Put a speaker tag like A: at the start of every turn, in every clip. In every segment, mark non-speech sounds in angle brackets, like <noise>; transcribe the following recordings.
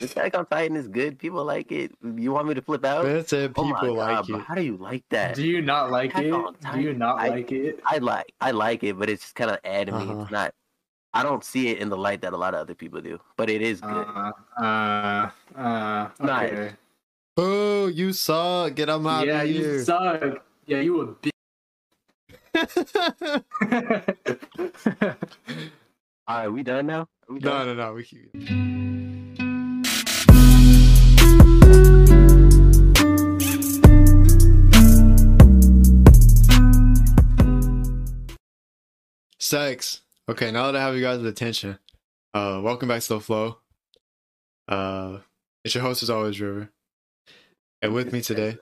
A: Attack on Titan is good. People like it. You want me to flip out?
B: Man said
A: Oh my
B: people
A: God,
B: like
A: bro,
B: it.
A: How do you like that?
C: Do you not like
A: Attack
C: it? Do you not
A: I-
C: like it?
A: I like I like it, but it's just kind of anime.
B: Uh-huh.
A: It's not. I don't see it in the light that a lot of other people do, but it is good.
C: Uh, uh, uh,
A: Nice.
C: okay.
B: Oh, you suck. Get him out
C: Yeah,
B: of
C: you
B: here.
C: suck. Yeah, you a <laughs> bitch. <laughs>
A: All right, we done now? Are we
B: no,
A: done?
B: no, no. We keep... Sex. Okay, now that I have you guys' attention, uh, welcome back to the flow. Uh, it's your host as always, River, and with me today.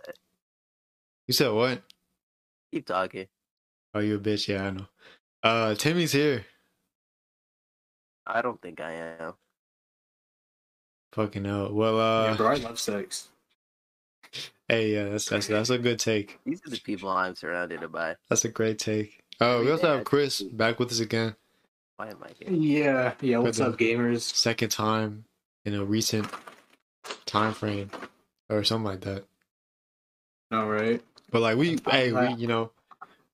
B: You said what?
A: Keep talking.
B: Oh, you a bitch? Yeah, I know. Uh, Timmy's here.
A: I don't think I am.
B: Fucking hell. Well, uh,
C: yeah, bro, I love sex. <laughs>
B: hey, yeah, that's that's that's a good take.
A: These are the people I'm surrounded by.
B: That's a great take. Oh, we also have Chris back with us again.
A: Why am I here?
C: Yeah, yeah. What's up, gamers?
B: Second time in a recent time frame or something like that.
C: All right.
B: But like we, hey, we, you know,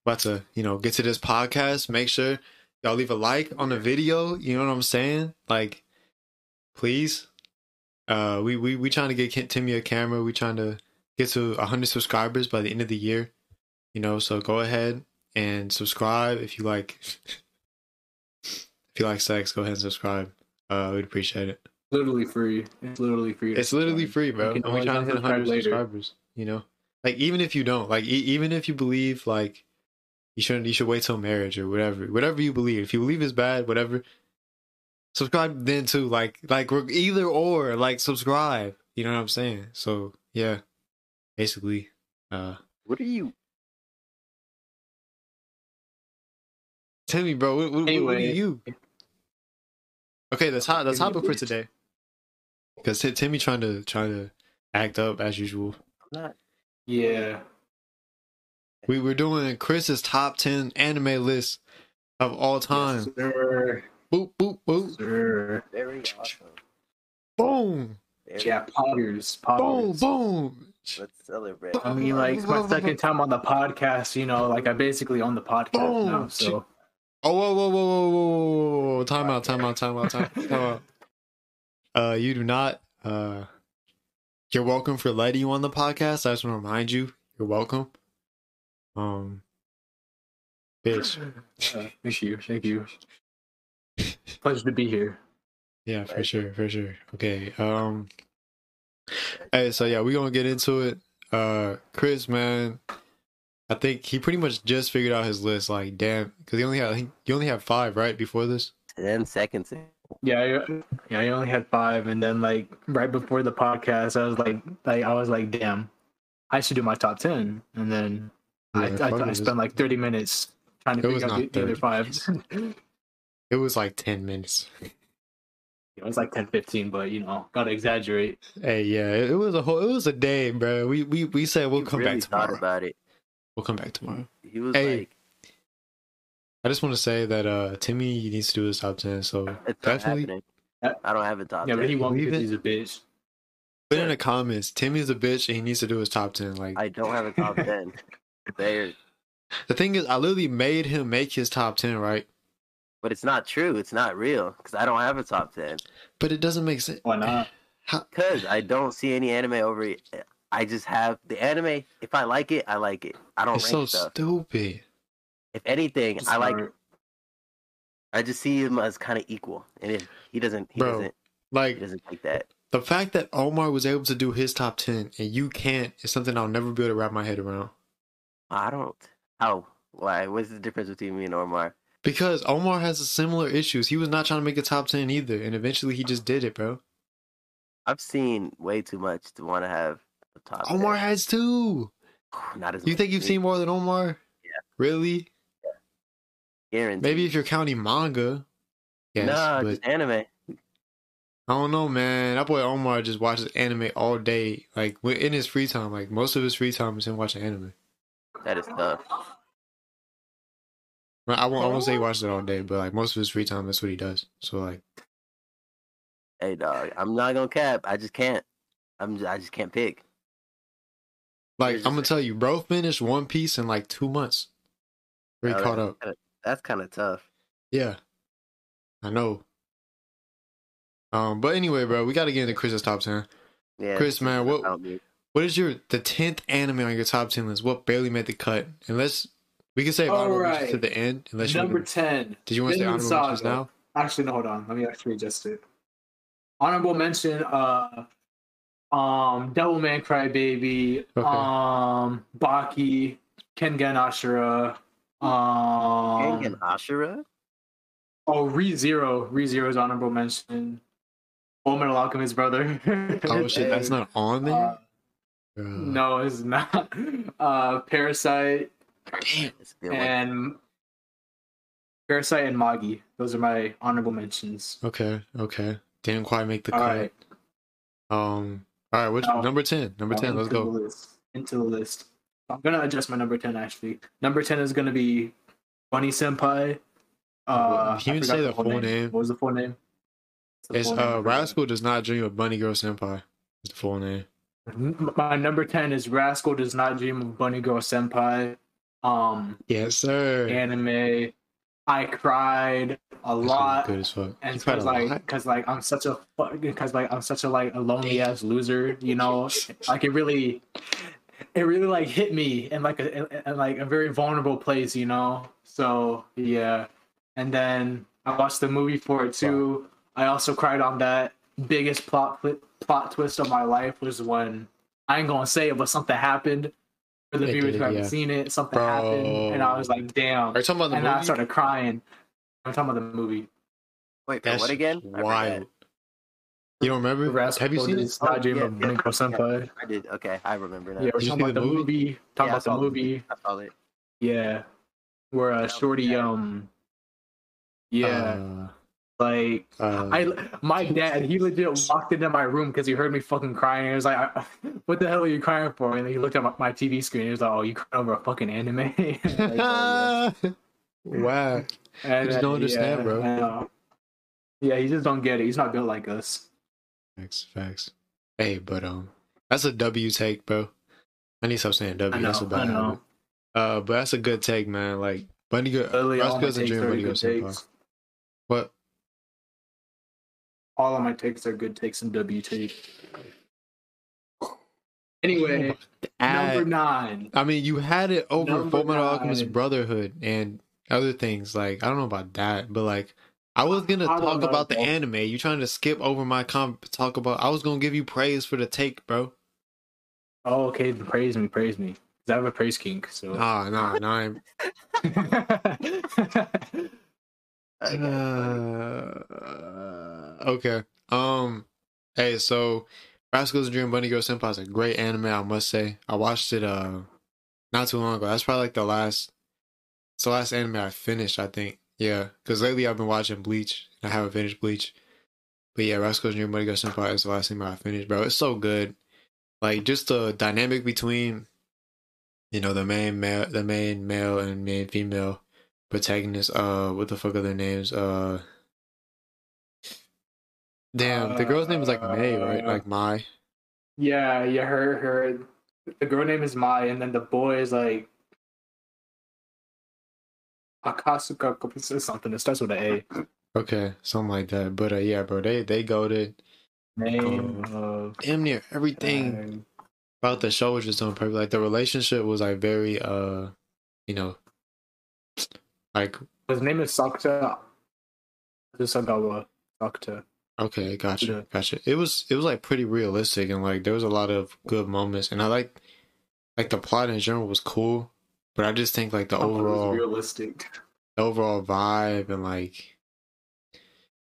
B: about to, you know, get to this podcast. Make sure y'all leave a like on the video. You know what I'm saying? Like, please. Uh, we we we trying to get Timmy a camera. We trying to get to 100 subscribers by the end of the year. You know, so go ahead and subscribe if you like. if you like sex, go ahead and subscribe. Uh, we'd appreciate it.
C: Literally free. It's literally free. to
B: It's literally free, bro.
C: You
B: And
C: can
B: we
C: always
B: trying to hit 100
C: later.
B: subscribers. You know, like even if you don't, like e- even if you believe like you shouldn't, you should wait till marriage or whatever, whatever you believe. If you believe is bad, whatever, subscribe then too. Like like we're either or, like subscribe. You know what I'm saying? So yeah, basically, uh,
A: What are you?
B: Tell me, bro, what, what, what are you? Okay, that's hot. That's
C: Give me a
B: topic for today, because Timmy trying to trying to act up as usual.
A: I'm not.
C: Yeah.
B: We were doing Chris's top ten anime list of all time.
C: Yes, sir.
B: Boop boop boop.
C: Sir.
A: Very awesome.
B: Boom
A: Very
C: Yeah, poggers.
B: boom
C: Poggers.
B: boom.
A: Let's celebrate.
C: I mean, like it's my second time on the podcast. You know, like I basically on the podcast now. So
B: Oh whoa whoa whoa whoa whoa whoa whoa! Time out! Time out! Time out! Time time out! <laughs> Uh, you do not. Uh, you're welcome for letting you on the podcast. I just want to remind you, you're welcome. Um, bitch. <laughs>
C: uh, thank you, thank you. Pleasure to be here.
B: Yeah, for sure, for sure. Okay. Um. Hey, so yeah, we gonna get into it. Uh, Chris, man, I think he pretty much just figured out his list. Like, damn, because he only had, I you only had five, right, before this.
A: Ten seconds. in.
C: Yeah, I, yeah. I only had five, and then like right before the podcast, I was like, like I was like, damn, I should do my top ten, and then
B: Yeah,
C: I,
B: fuck
C: I, I spent like thirty minutes trying to
B: It
C: figure out the, the other
B: 30.
C: five.
B: It was like ten minutes.
C: it was like 10, 15, but you know, gotta exaggerate.
B: Hey, yeah, it, it was a whole, it was a day, bro. We we we said we'll
A: He
B: come
A: really
B: back
A: thought about it.
B: We'll come back tomorrow.
A: He was
B: Hey,
A: like,
B: I just want to say that uh Timmy needs to do his top ten. So
A: "It's
B: definitely.
A: I don't have a top.
C: Yeah, but he won't because he's a bitch.
B: put in the comments. Timmy's a bitch and he needs to do his top ten. Like
A: I don't have a top <laughs> ten. There,
B: the thing is, I literally made him make his top ten, right?
A: but it's not true. It's not real because I don't have a top ten.
B: But it doesn't make sense.
C: Why not?
A: Because I don't see any anime over. It. I just have the anime. If I like it, I like it. I don't
B: it's
A: rank
B: so
A: stuff.
B: stupid.
A: If anything, I like.
C: Smart.
A: I just see him as kind of equal, and if he doesn't, he
B: Bro,
A: doesn't, he
B: Like
A: doesn't take that.
B: the fact that Omar was able to do his top ten and you can't is something I'll never be able to wrap my head around.
A: I don't. How? Why? What's the difference between me and Omar?
B: Because Omar has similar issues. He was not trying to make a top ten either, and eventually he just did it, bro.
A: I've seen way too much to want to have a top.
B: Omar
A: 10.
B: has two.
A: not as.
B: You think you've
A: me.
B: seen more than Omar?
A: Yeah.
B: Really?
A: Guaranteed.
B: Maybe if you're counting manga. Yes,
A: nah,
B: but
A: just anime.
B: I don't know, man. That boy Omar just watches anime all day, like in his free time. Like most of his free time is him watching anime.
A: That is tough.
B: I won't, I won't say he watches it all day, but like most of his free time, that's what he does. So like,
A: Hey dog, I'm not gonna cap. I just can't. I'm j- I just can't pick.
B: Like I'm gonna tell you, bro finished One Piece in like two months. Very
A: Oh,
B: caught up.
A: kinda- That's kind of tough.
B: Yeah, I know. Um, but anyway, bro, we got to get into Chris's top ten.
A: Yeah.
B: Chris,
A: this
B: man, what- What is your the tenth anime on your top ten list? What barely made the cut? Unless we can say
C: All
B: honorable mentions
C: right.
B: to the end. Unless
C: Number
B: wanna-
C: ten.
B: did you want to say
C: Vinland
B: honorable mentions now?
C: Actually, no, hold on. Let me actually adjust it. Honorable mention, uh, um, Devilman Crybaby,
B: Okay.
C: um, Baki, Kengan Ashura, um,
A: Kengan Ashura.
C: oh, Re Zero, Re Zero's honorable mention. Full Metal Alchemist brother.
B: Oh shit, that's not on there.
C: Uh,
B: Bruh.
C: no, it's not. Uh, Parasite
A: Damn, it's a good one.
C: and Parasite and Magi. Those are my honorable mentions.
B: Okay, okay. Didn't quite make the
C: All
B: cut.
C: right.
B: Um. All right. Which number ten? Number ten.
C: Uh,
B: Let's go.
C: The into the list. I'm gonna adjust my number ten actually. Number ten is gonna be Bunny Senpai. Uh,
B: Can you
C: I
B: say the full name?
C: What was the full name? The
B: It's
C: full name?
B: uh Rascal does not dream of Bunny Girl Senpai. Is the full name.
C: My number ten is Rascal does not dream of Bunny Girl Senpai. Um,
B: Yes, sir.
C: anime. I cried a lot.
B: Good as fuck.
C: and
B: You
C: cause like, cause like I'm such a because like I'm such a like a lonely ass loser, you know. like it really, it really like hit me in like a in, in, like a very vulnerable place, you know. So yeah, and then I watched the movie for it too. I also cried on that. Biggest plot plot twist of my life was when I ain't gonna say it, but something happened. For the
B: It
C: viewers
B: did,
C: who haven't
B: yeah.
C: seen it, something
B: Bro.
C: happened, and I was like, "Damn!"
B: Are you talking about the
C: And I started crying. I'm talking about the movie.
A: Wait,
B: That's
A: what again? I forgot.
B: wild. You don't remember?
C: Rascal
B: Have you seen it?
C: is not
A: Oh,
C: Dream
A: yeah,
C: of
A: yeah,
C: Senpai.
A: I did. Okay, I remember now.
C: Yeah, we're talking about
B: the
C: the
B: movie?
C: movie. Talking
A: Yeah,
C: about the
A: saw
C: movie.
A: I saw it.
C: Yeah, where uh, Shorty,
A: bad.
C: um, yeah,
B: Uh,
C: like
B: uh,
C: I, my dad, he legit walked into my room because he heard me fucking crying. He was like, <laughs> "What the hell are you crying for?" And then he looked at my, my TV screen. He was like, "Oh, you crying over a fucking anime?" <laughs> Like, oh, yeah. <laughs>
B: wow.
C: And
B: You just don't understand,
C: yeah,
B: bro.
C: I know. Yeah, he just don't get it. He's not built like us.
B: Facts, facts. Hey, but um, that's a W take, bro. I need to stop saying W.
C: I know.
B: that's a
C: I
B: bad habit.
C: know.
B: Uh, but that's a good take, man. Like Bunny
C: all my
B: Rascal's and
C: takes
B: Dream Bunny
C: good takes.
B: What?
C: All of my takes are good takes and W take. Anyway, number nine.
B: I mean, you had it over
C: Number
B: Full Metal Alchemist. Brotherhood and other things. Like I don't know about that, but like I was gonna
C: I
B: talk
C: know,
B: about the anime. You trying to skip over my comp? Talk about. I was gonna give you praise for the take, bro.
C: Oh, okay. Praise me, praise me. I have a praise kink. So.
B: Nah, nah, nah. <laughs> <sighs> Uh, okay. Um. Hey, so Rascals and Dream Bunny Girl Senpai is a great anime. I must say. I watched it uh not too long ago. That's probably like the last. It's the last anime I finished. I think. Yeah, because lately I've been watching Bleach. And I haven't finished Bleach. But yeah, Rascals and Dream Bunny Girl Senpai is the last anime I finished, bro. It's so good. Like just the dynamic between, you know, the main male, the main male and main female protagonists. Uh, what the fuck are their names? Uh, damn, the girl's name is like May, right?
C: Uh,
B: Like Mai.
C: yeah, yeah. Her, her. The girl name is Mai, and then the boy is like Akasuka or something. It starts with an A.
B: Okay, something like that. But uh, yeah, bro, they they goaded.
C: Name
B: Um,
C: of
B: Damn near everything about the show was just on purpose. Like the relationship was like very uh, you know, like
C: His name is Sakuta Sagawa. Sakuta.
B: Okay, gotcha,
C: Yeah.
B: gotcha. It was it was like pretty realistic and like there was a lot of good moments and I like like the plot in general was cool, but I just think like the overall
C: realistic.
B: the overall vibe and like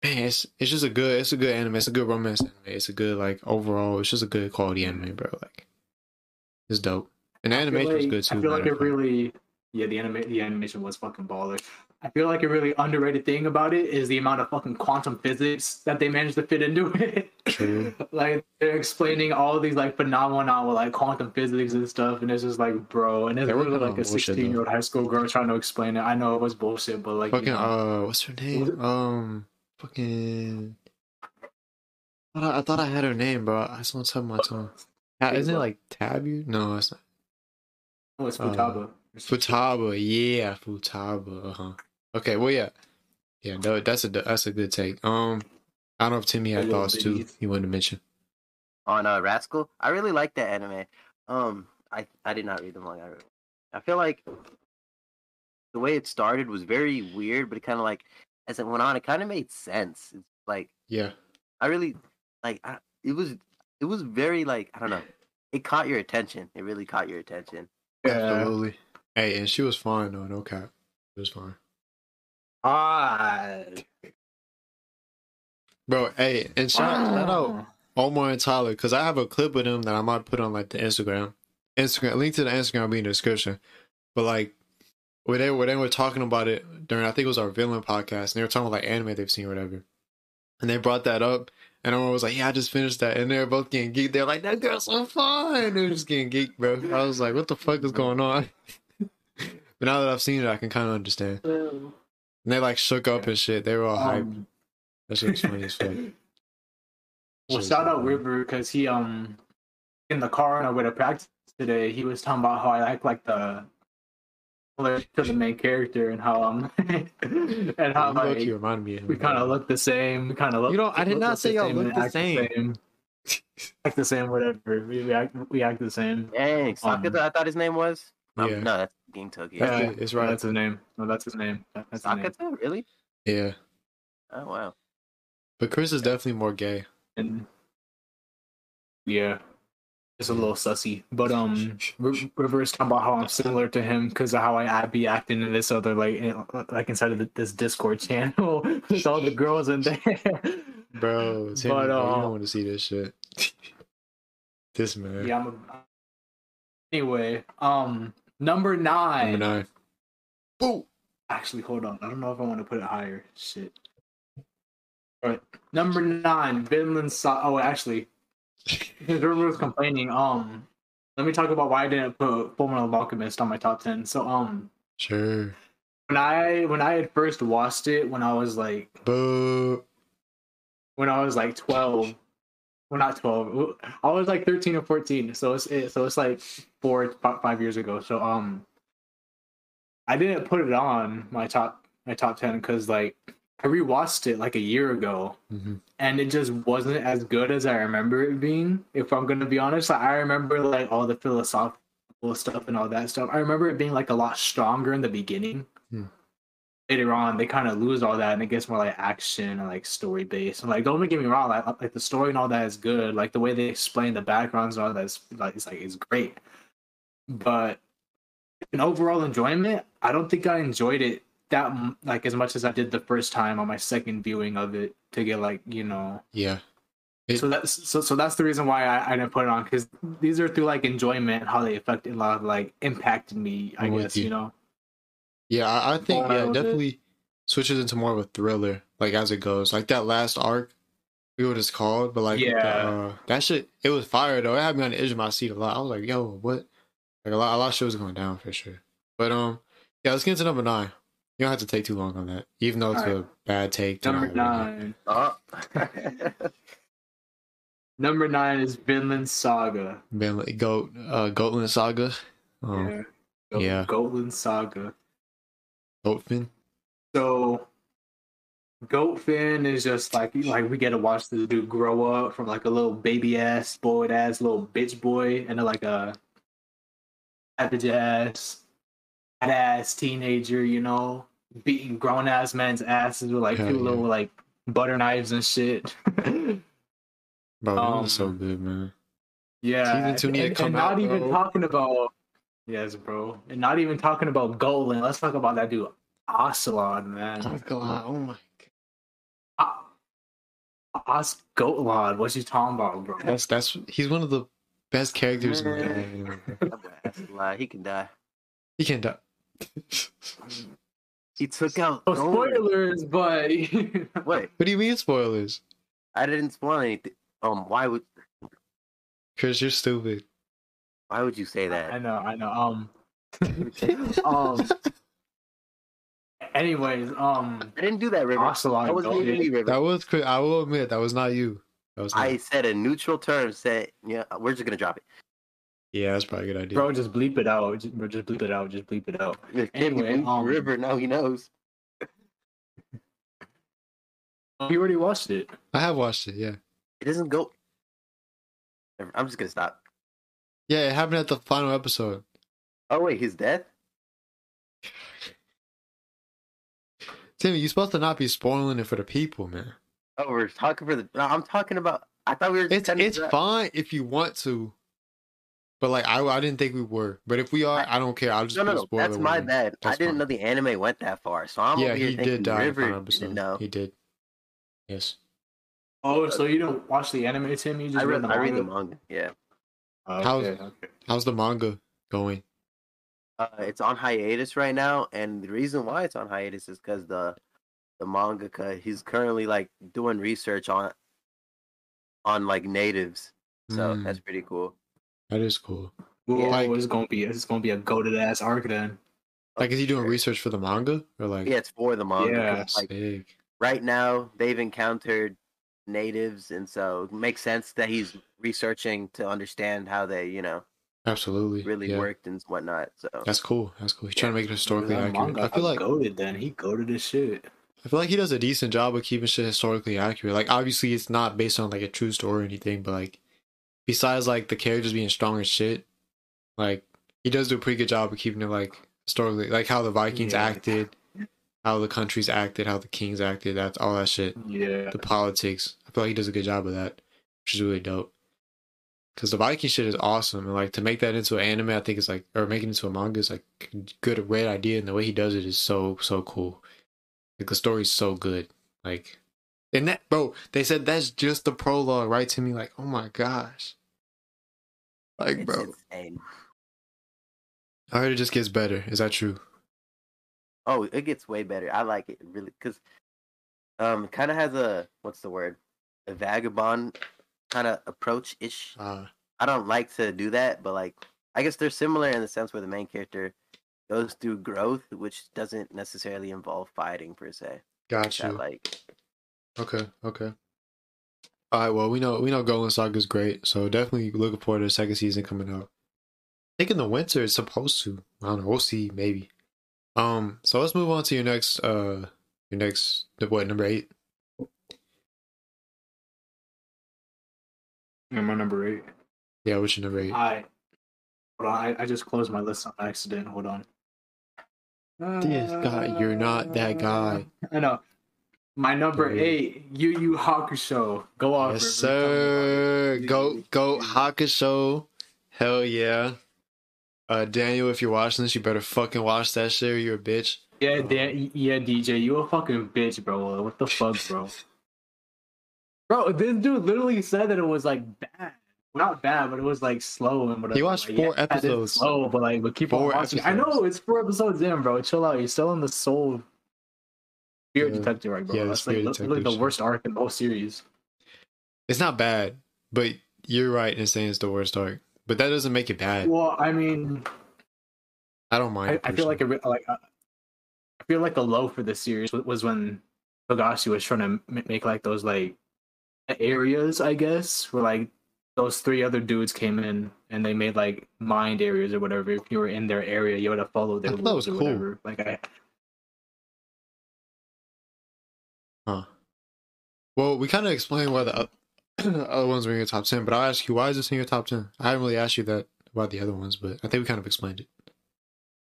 B: man, it's it's just a good it's a good anime, it's a good romance anime, it's a good like overall it's just a good quality anime, bro. Like it's dope. And the animation was good too.
C: I feel like it really, yeah, the anime, the animation was fucking baller. I feel like a really underrated thing about it is the amount of fucking quantum physics that they managed to fit into <laughs> it.
B: True.
C: like they're explaining all these like phenomena with like quantum physics and stuff, and it's just like, bro, and it's
B: were
C: like a
B: bullshit,
C: sixteen year old high school girl trying to explain it. I know it was bullshit, but like, you
B: fucking
C: know,
B: uh what's her name? Um fucking I thought I, I thought I had her name, bro. I just want to my tongue. Isn't it like Tabu? No, it's not.
C: Oh, it's
B: Uh,
C: Futaba.
B: Futaba, yeah, Futaba. Uh-huh. Okay, well, yeah, yeah. No, that's a that's a good take. Um, I don't know if Timmy had thoughts too. You wanted to mention.
A: on uh, Rascal. I really like that anime. Um, I I did not read the manga. I I feel like the way it started was very weird, but it kind of like as it went on, it kind of made sense. It's like
B: Yeah,
A: I really like I, it was it was very like I don't know. It caught your attention. It really caught your attention.
C: Yeah.
B: absolutely. Hey, and she was fine though. No cap, it was fine,
C: Ah.
B: bro. Hey, and shout, shout out Omar and Tyler because I have a clip of them that I might put on like the Instagram, Instagram link to the Instagram will be in the description. But like, when they when they were talking about it during I think it was our villain podcast, and they were talking about like anime they've seen or whatever, and they brought that up, and Omar was like, "Yeah, I just finished that," and they were both getting geeked. They're like, "That girl's so fun." They were just getting geeked, bro. I was like, "What the fuck is going on?" <laughs> but now that I've seen it, I can kind of understand. And they like shook up and shit. They were all hyped.
C: Um,
B: That shit was funny as fuck. <laughs>
C: well,
B: Shit
C: shout
B: was
C: out
B: funny.
C: River because he um in the car on our way to practice today, he was talking about how I act like the to the main character and how um <laughs> and how
B: You
C: like,
B: low-key reminded me of him,
C: we kind of look the same. We kind of look.
B: You know, I did not say y'all look the
C: act
B: same. <laughs>
C: act the same, whatever. We, we act we act the same.
A: Dang, Sakata, I thought his name was. Um,
B: Yeah.
A: No, that's Game Tokyo.
C: Yeah,
B: good. It's right.
C: That's his name. No, that's his name. That's his name.
A: Really?
B: Yeah,
A: Oh wow.
B: but Chris is definitely more gay.
C: And yeah, it's a little sussy. But um, R- River is talking about how I'm similar to him because of how I, I be acting in this other like in, like inside of the, this Discord channel <laughs> with all the girls in there.
B: Bro, <laughs> Timmy,
C: But,
B: bro, you
C: uh,
B: don't want to see this shit. <laughs> this man.
C: yeah, I'm. A, anyway, um, number nine.
B: Number nine. Boo!
C: Actually, hold on. I don't know if I want to put it higher. Shit. All right, number nine, Vinland Saga. Oh, actually, <laughs> because River was complaining. Um, let me talk about why I didn't put Full Fullmetal Alchemist on my top ten. So, um,
B: Sure.
C: when I when I had first watched it, when I was like
B: Boo.
C: when I was like twelve, well not twelve, I was like thirteen or fourteen. So it's it, so it's like four fi- five years ago. So um, I didn't put it on my top my top ten because like I rewatched it like a year ago
B: hmm
C: and it just wasn't as good as I remember it being. If I'm gonna be honest, like, I remember like all the philosophical stuff and all that stuff. I remember it being like a lot stronger in the beginning.
B: Hmm.
C: Later on, they kind of lose all that and it gets more like action and like story based. And like, don't get me wrong, like, like the story and all that is good. Like the way they explain the backgrounds and all that is like it's like it's great. But in overall enjoyment, I don't think I enjoyed it that like as much as I did the first time on my second viewing of it to get like you know
B: Yeah. It-
C: so that's so so that's the reason why I, I didn't put it on because these are through like enjoyment how they affected a lot of like impacted me I guess
B: you.
C: you know
B: Yeah, I, I think yeah,
C: on
B: it
C: with it.
B: definitely switches into more of a thriller, like as it goes. Like that last arc, I forget what it's called, but like
C: Yeah.
B: the, uh, that shit, it was fire though. It had me on the edge of my seat a lot. I was like, yo, what? Like a lot, a lot of shit was going down for sure. But um, yeah, let's get into number nine. You don't have to take too long on that, even though it's a
C: Alright.
B: bad take.
C: number
B: I'll read it.
C: nine
A: Oh. <laughs>
C: number nine is Vinland Saga
B: Been like Goat, uh, Goatland Saga. Um,
C: yeah Go-
B: yeah.
C: Goatland Saga
B: Goatfin.
C: so Goatfin is just like like we get to watch this dude grow up from like a little baby ass spoiled ass little bitch boy into like a savage ass ass teenager, you know, beating grown ass men's asses with like
B: Hell
C: two
B: yeah.
C: little like butter knives and shit.
B: Bro, that
C: Um,
B: was so good, man.
C: yeah, and, and- not
B: out,
C: even talking about yes, bro, and not even talking about Golan. Let's talk about that dude, Askeladd, man.
B: Oh my god.
C: Os Goatlod, what's he talking about, bro?
B: That's that's he's one of the best characters in the game.
A: That's a lie. He can die.
B: He can't die.
A: He took out.
C: Oh, spoilers, but <laughs>
A: Wait,
B: What do you mean spoilers?
A: I didn't spoil anything. Um, why would
B: Chris, you're stupid.
A: Why would you say that?
C: I
A: that?
C: know, I know. Um, <laughs> um. Anyways, um,
A: I didn't do that, River.
C: Askeladd.
A: I wasn't even me, River.
B: That was I will admit that was not you. That was
A: I
B: hype.
A: said a neutral term. Said yeah, we're just gonna drop it.
B: yeah, that's probably a good idea.
C: Bro, just bleep it out. Just, bro, just bleep it out. Just bleep it out. Anyway,
A: Anyway,
C: um,
A: River now he knows.
C: You already watched it.
B: I have watched it. Yeah,
A: It doesn't go. I'm just gonna stop.
B: Yeah, it happened at the final episode.
A: Oh wait, his death?
B: Timmy, you're supposed to not be spoiling it for the people, man.
A: Oh, we're talking for the. No, I'm talking about. I thought we were.
B: It's it's
A: dra-
B: fine if you want to, but like I I didn't think we were. But if we are, I don't care. I'll just
A: No, no,
B: put a
A: no. That's my
B: warning.
A: bad. I
B: That's
A: didn't
B: fine.
A: know the anime went that far, so I'm
B: yeah,
A: over here
B: he did die in the
A: River
B: final
A: didn't
B: episode.
A: know.
B: He did. Yes.
C: Oh, so you don't watch the anime, Tim? You just
A: I read.
C: the
A: I read the
C: manga?
A: manga. Yeah,
C: Oh,
B: How's-
C: okay, okay.
B: How's the manga going?
A: uh, it's on hiatus right now, and the reason why it's on hiatus is because the the mangaka he's currently like doing research on on like natives, so
B: Mm.
A: that's pretty cool.
B: That is cool.
C: Whoa,
B: Like-
C: it's gonna be it's gonna be a goaded ass arc then.
B: Like, is he doing research for the manga or like?
A: Yeah, it's for the manga.
C: Yeah.
A: like
B: big.
A: right now they've encountered natives, and so it makes sense that he's researching to understand how they, you know,
B: Absolutely.
A: really
B: yeah.
A: worked and whatnot. So
B: That's cool. That's cool. He's trying to make it historically
C: That
B: accurate.
C: manga
B: I feel like
C: goaded then. He goaded his shit.
B: I feel like he does a decent job of keeping shit historically accurate. Like obviously it's not based on like a true story or anything, but like besides like the characters being strong as shit, like he does do a pretty good job of keeping it like historically like how the Vikings
C: Yeah.
B: acted, how the countries acted, how the kings acted, that's all that shit.
C: Yeah.
B: The politics. I feel like he does a good job of that, which is really dope. Cause the Viking shit is awesome, and like to make that into an anime, I think it's like, or make it into a manga is like a good, a great idea, and the way he does it is so, so cool. Like the story's so good. Like, and that, bro, they said that's just the prologue, right? To me, like, oh my gosh. Like,
A: it's
B: bro,
A: insane.
B: I heard it just gets better. Is that true?
A: Oh, it gets way better. I like it really because um, kind of has a what's the word, a vagabond kind of approach ish.
B: Uh,
A: I don't like to do that, but like I guess they're similar in the sense where the main character goes through growth, which doesn't necessarily involve fighting per se.
B: got
A: That,
B: you.
A: like
B: Okay, okay. All right, well, we know we know Golden Saga is great, so definitely looking forward to the second season coming out. I think in the winter it's supposed to. I don't know. We'll see. Maybe. Um. So let's move on to your next. Uh. Your next. What number eight?
C: Am I number eight?
B: Yeah. which number eight?
C: I hold on. I, I just closed my list on accident. Hold on.
B: This guy, you're not that guy.
C: I know. My number
B: Dude.
C: eight, Yu Yu Hakusho. Go off.
B: Yes,
C: River.
B: Sir. Go go Hakusho. Hell yeah. Uh, Daniel, if you're watching this, you better fucking watch that shit. Or you're a bitch.
C: Yeah, Dan, yeah, DJ, you a fucking bitch, bro. What the fuck, bro? <laughs> Bro, this dude literally said that it was like bad. Not bad, but it was like slow and whatever.
B: He watched
C: Like,
B: four
C: yeah,
B: episodes.
C: Slow, but like, but keep
B: Four
C: on watching. I know it's four episodes in, bro. Chill out. You're still in the soul spirit
B: Yeah.
C: detective, right, bro?
B: Yeah,
C: That's like literally the worst arc in the whole series.
B: It's not bad, but you're right in saying it's the worst arc. But that doesn't make it bad.
C: Well, I mean,
B: I don't mind.
C: I, I feel like a, like uh, I feel like the low for this series was when Togashi was trying to make like those like areas, I guess, where like those three other dudes came in and they made like mind areas or whatever. If you were in their area, you would have followed their
B: I thought that was cool.
C: whatever. Like I,
B: Huh. Well, we kind of explained why the <clears throat> other ones were in your top 10, but I'll ask you, why is this in your top 10? I haven't really asked you that about the other ones, but I think we kind of explained it.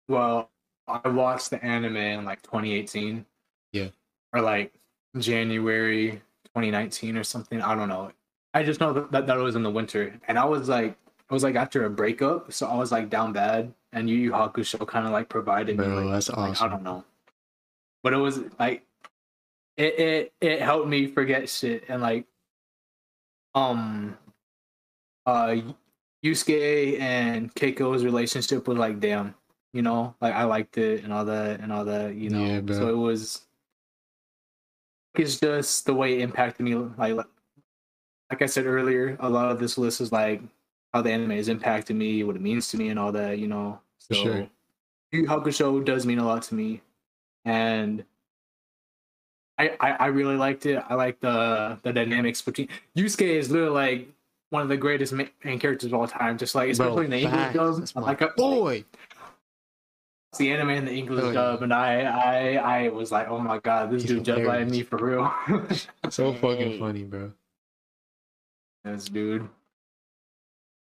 C: well, I watched the anime in like 2018.
B: Yeah.
C: Or like January 2019 or something. I don't know. I just know that, that that was in the winter, and I was like, it was like after a breakup, so I was like down bad, and Yu Yu Hakusho kind of like provided me.
B: Bro,
C: like,
B: that's
C: like, I don't know, but it was like, it it it helped me forget shit, and like, um, uh, Yusuke and Keiko's relationship was like, damn, you know, like I liked it and all that and all that, you know.
B: Yeah,
C: so it was. It's just the way it impacted me, like like I said earlier, a lot of this list is like how the anime has impacted me, what it means to me, and all that, you know.
B: For
C: So,
B: sure.
C: Yu Hakusho does mean a lot to me, and I, I I really liked it. I like the the dynamics between Yusuke is literally like one of the greatest ma- main characters of all time. Just like especially
B: Bro,
C: in the English
B: facts.
C: dub,
B: That's
C: like a,
B: boy.
C: It's the anime in the English
B: Oh, yeah.
C: dub, and I I I was like, oh my god, this
B: He's
C: dude just like me for real. <laughs>
B: So fucking funny, bro.
C: this dude.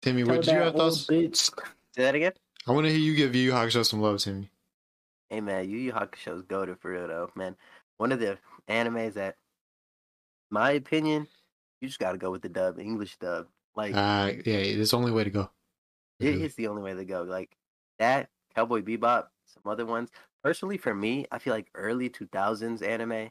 B: Timmy, what did you have thoughts?
C: bitch.
A: Say that again.
B: I want to hear you give Yu Yu Hakusho some love, Timmy.
A: Hey man, Yu Yu Hakusho's goaded for real though, man. One of the animes that, my opinion, you just gotta go with the dub, English dub. Like
B: Uh, yeah, it's the only way to go.
A: it, it's the only way to go. Like that, Cowboy Bebop, some other ones. Personally, for me, I feel like early two thousands anime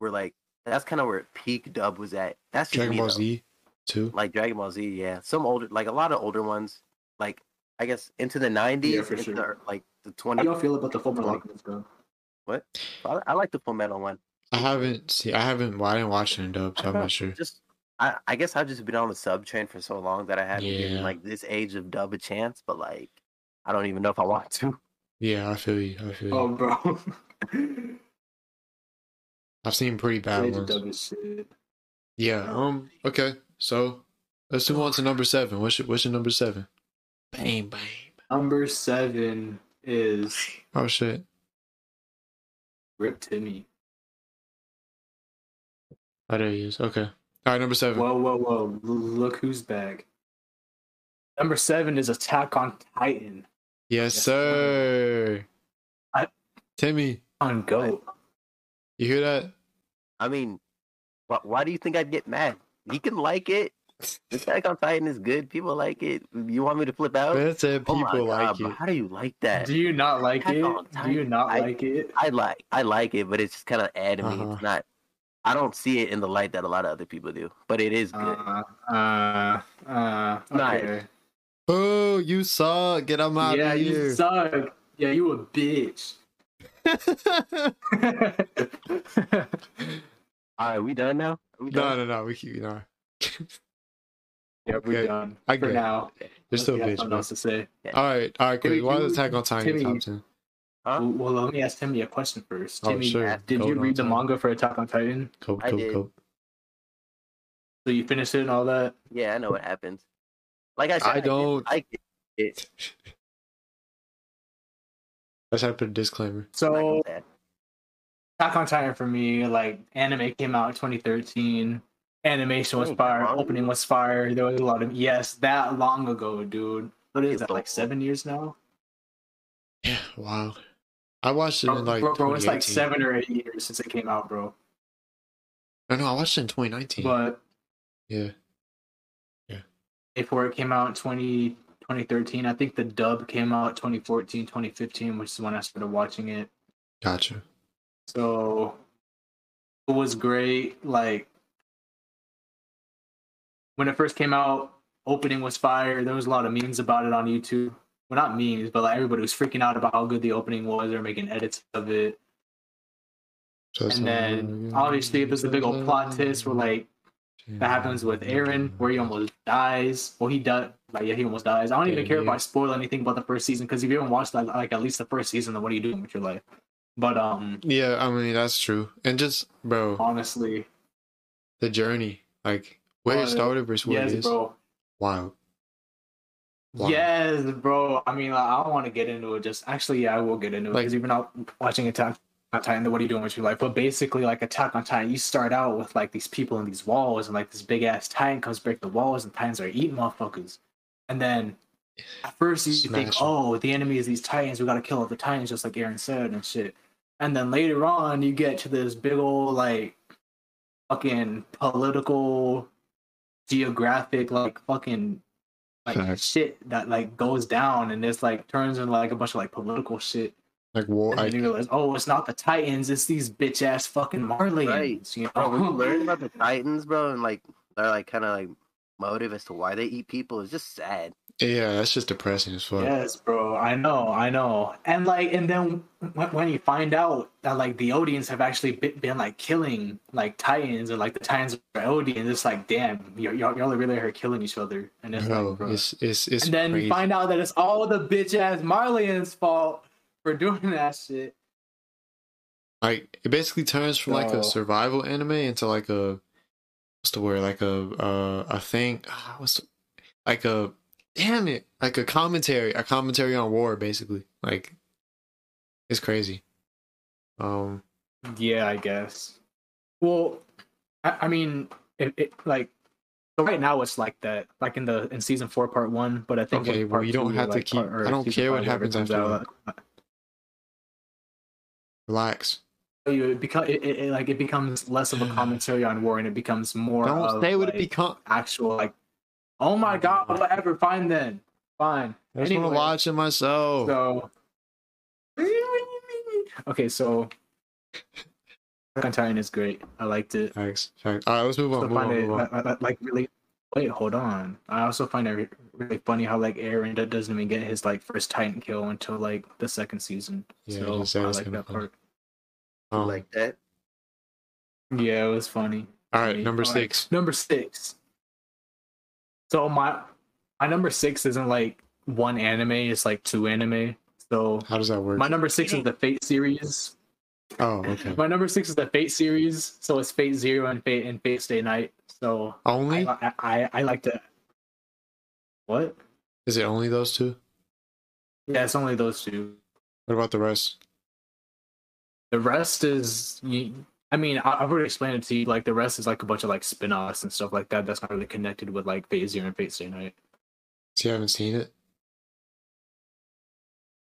A: were like that's kind of where peak dub was at. That's just
B: Dragon
A: me,
B: Ball
A: though.
B: Z too.
A: like Dragon Ball Z, yeah. Some older, like a lot of older ones, like I guess into the nineties,
C: Yeah, for sure.
A: the, like the
C: How
A: twenty.
C: do y'all feel about the football
A: Like-
C: like bro?
A: What? I, I like the Full Metal one.
B: I haven't seen. I haven't. Well, I didn't watch it in dub, so I'm not sure.
A: Just, I, I guess I've just been on the sub train for so long that I haven't given like this age of dub a chance. But like, I don't even know if I want to.
B: Yeah, I feel you. I feel you.
C: Oh, bro. <laughs>
B: I've seen pretty bad
C: Age of
B: ones.
C: dub is shit.
B: Yeah. Um. Okay. So let's move on to number seven. What's your What's your number seven? Bang bang.
C: Number seven is
B: Oh shit.
C: Rip Timmy.
B: Oh, there he is. Okay. All right, number seven.
C: Whoa, whoa, whoa! Look who's back. Number seven is Attack on Titan
B: yes,
C: Yes,
B: sir.
C: I-
B: Timmy,
C: on Go.
B: you hear that?
A: I mean, why, why do you think I'd get mad? He can like it. <laughs> Attack on Titan is good. People like it. You want me to flip out?
B: Man said
A: Oh
B: people like
A: God,
B: it.
A: How do you like that?
C: Do you not like
A: Attack
C: it? Do you not
A: I-
C: like it?
A: I like I like it, but it's just kind of adding me.
B: Uh-huh.
A: It's not. I don't see it in the light that a lot of other people do, but it is good.
C: Uh, uh, uh,
A: Nice.
C: okay.
B: Oh, you suck. Get out my
C: Yeah, you
B: here.
C: suck. Yeah, you a bitch. <laughs>
A: All right, we done now. We
B: no,
A: done?
B: no, no. We keep no. <laughs>
C: yeah, we're
B: Okay,
C: done
B: I
C: for
B: get it.
C: now.
B: They're still
C: Unless
B: bitch,
C: something else to say.
B: All right, all right,
C: Timmy,
B: Chris. Why
C: you-
B: is Attack on Titan
C: Timmy-
B: top ten?
A: Huh?
C: Well, well, let me ask Timmy a question first.
B: Oh,
C: Timmy,
B: sure.
C: did
B: Go
C: you read the
B: Tim.
C: manga for Attack on Titan?
B: Go,
A: I did.
B: go.
C: So you finished it and all that?
A: Yeah, I know what happens. Like I said,
B: I
A: did
B: don't.
A: I it. it
B: Let's have to put a disclaimer.
C: So. Attack on Titan for me, like anime came out in 2013. Animation was
A: Oh,
C: fire.
A: long
C: Opening was fire. There was a lot of yes, that long ago, dude. What is
A: It's
C: that? Like seven years now?
B: Yeah, wow. I watched it
C: Bro,
B: in like
C: bro, bro, it's like seven or eight years since it came out, bro.
B: No, no, I watched it in 2019.
C: But
B: yeah, yeah.
C: before it came out in 20, 2013, I think the dub came out 2014, 2015, which is when I started watching it.
B: Gotcha.
C: So it was great. Like when it first came out, opening was fire. There was a lot of memes about it on YouTube. Well, not memes, but like everybody was freaking out about how good the opening was. They're making edits of it.
B: So
C: And then obviously there's a big old plot twist where like that happens with Eren, where he almost dies. Well, he does. Like yeah, he almost dies. I don't even care if. I spoil anything about the first season because if you haven't watched like, like at least the first season, then what are you doing with your life? But um,
B: Yeah, I mean that's true. And just bro,
C: honestly,
B: the journey, like where
C: Uh,
B: it started versus where
C: yes,
B: it is.
C: bro.
B: Wild. Wild.
C: Yes, bro. I mean, like, I don't want to get into it. Just actually, yeah, I will get into it
B: Like-
C: because you've been out watching Attack on Titan. What are you doing with your life? But basically, like Attack on Titan, you start out with like these people in these walls, and like this big ass Titan comes break the walls, and Titans are eating motherfuckers. And then at first you think,
B: Smash
C: oh, the enemy is these Titans. We got to kill all the Titans, just like Eren said and shit. And then later on, you get to this big old like fucking political, geographic, like fucking like
B: Facts.
C: shit that like goes down and it's like turns into like a bunch of like political shit.
B: Like war.
C: And
B: Like,
C: then you realize, oh, it's not the Titans, it's these bitch ass fucking Marleyans.
A: Right.
C: You know?
A: Bro, when you learn <laughs> about the Titans, bro, and like they're like kind of like motive as to why they eat people is just sad.
B: Yeah, that's just depressing as fuck.
C: Yes, bro. I know, I know. And like, and then when, when you find out that like the Eldians have actually been, been like killing like Titans and like the Titans are Eldians, it's like, damn, y'all, y'all are really are killing each other. And it's
B: Bro,
C: like, bro.
B: it's it's it's
C: and then
B: crazy.
C: you find out that it's all the bitch ass Marleyans' fault for <laughs> doing that shit.
B: Like it basically turns from like a survival anime into like a what's the word? Like a uh, a thing. ah, What's the, like a damn it? Like a commentary, a commentary on war, basically. Like it's crazy. Um,
C: Yeah, I guess. Well, I, I mean, it, it like so right now it's like that, like in the in season four, part one. But I think
B: Okay, well, you don't
C: two,
B: have to keep-
C: part-
B: I don't care what happens after
C: out,
B: relax.
C: you it become it, it, like it becomes less of a <sighs> commentary on war, and it becomes more
B: Don't
C: of
B: say what
C: like,
B: it become.
C: actual like. Oh my god! Whatever. Fine then. Fine.
B: I just want to watch it myself.
C: So. Okay, so. Attack Titan is great. I liked it.
B: Thanks. Thanks. All right, let's move on. Move on,
C: find it
B: move on.
C: like, like- like really wait hold on i also find it really funny how like eren doesn't even get his like first titan kill until like the second season
B: Yeah,
C: so
B: just
C: i like that
B: funny.
C: part
B: Um,
A: like that.
C: yeah it was funny
B: all right,
C: funny.
B: number
C: All right,
B: six.
C: number six so my my number six isn't like one anime it's like two anime so
B: How does that work?
C: my number six is the fate series
B: oh, okay.
C: my number six is the fate series so it's fate zero and fate and fate stay night so I,
B: Only
C: I, I i like to what
B: is it only those two?
C: Yeah, it's only those two.
B: What about the rest?
C: The rest is, you- I mean, I, I've already explained it to you. Like the rest is like a bunch of like spin-offs and stuff like that. That's not really connected with like Fate Zero and Fate Stay Night.
B: So you haven't seen it.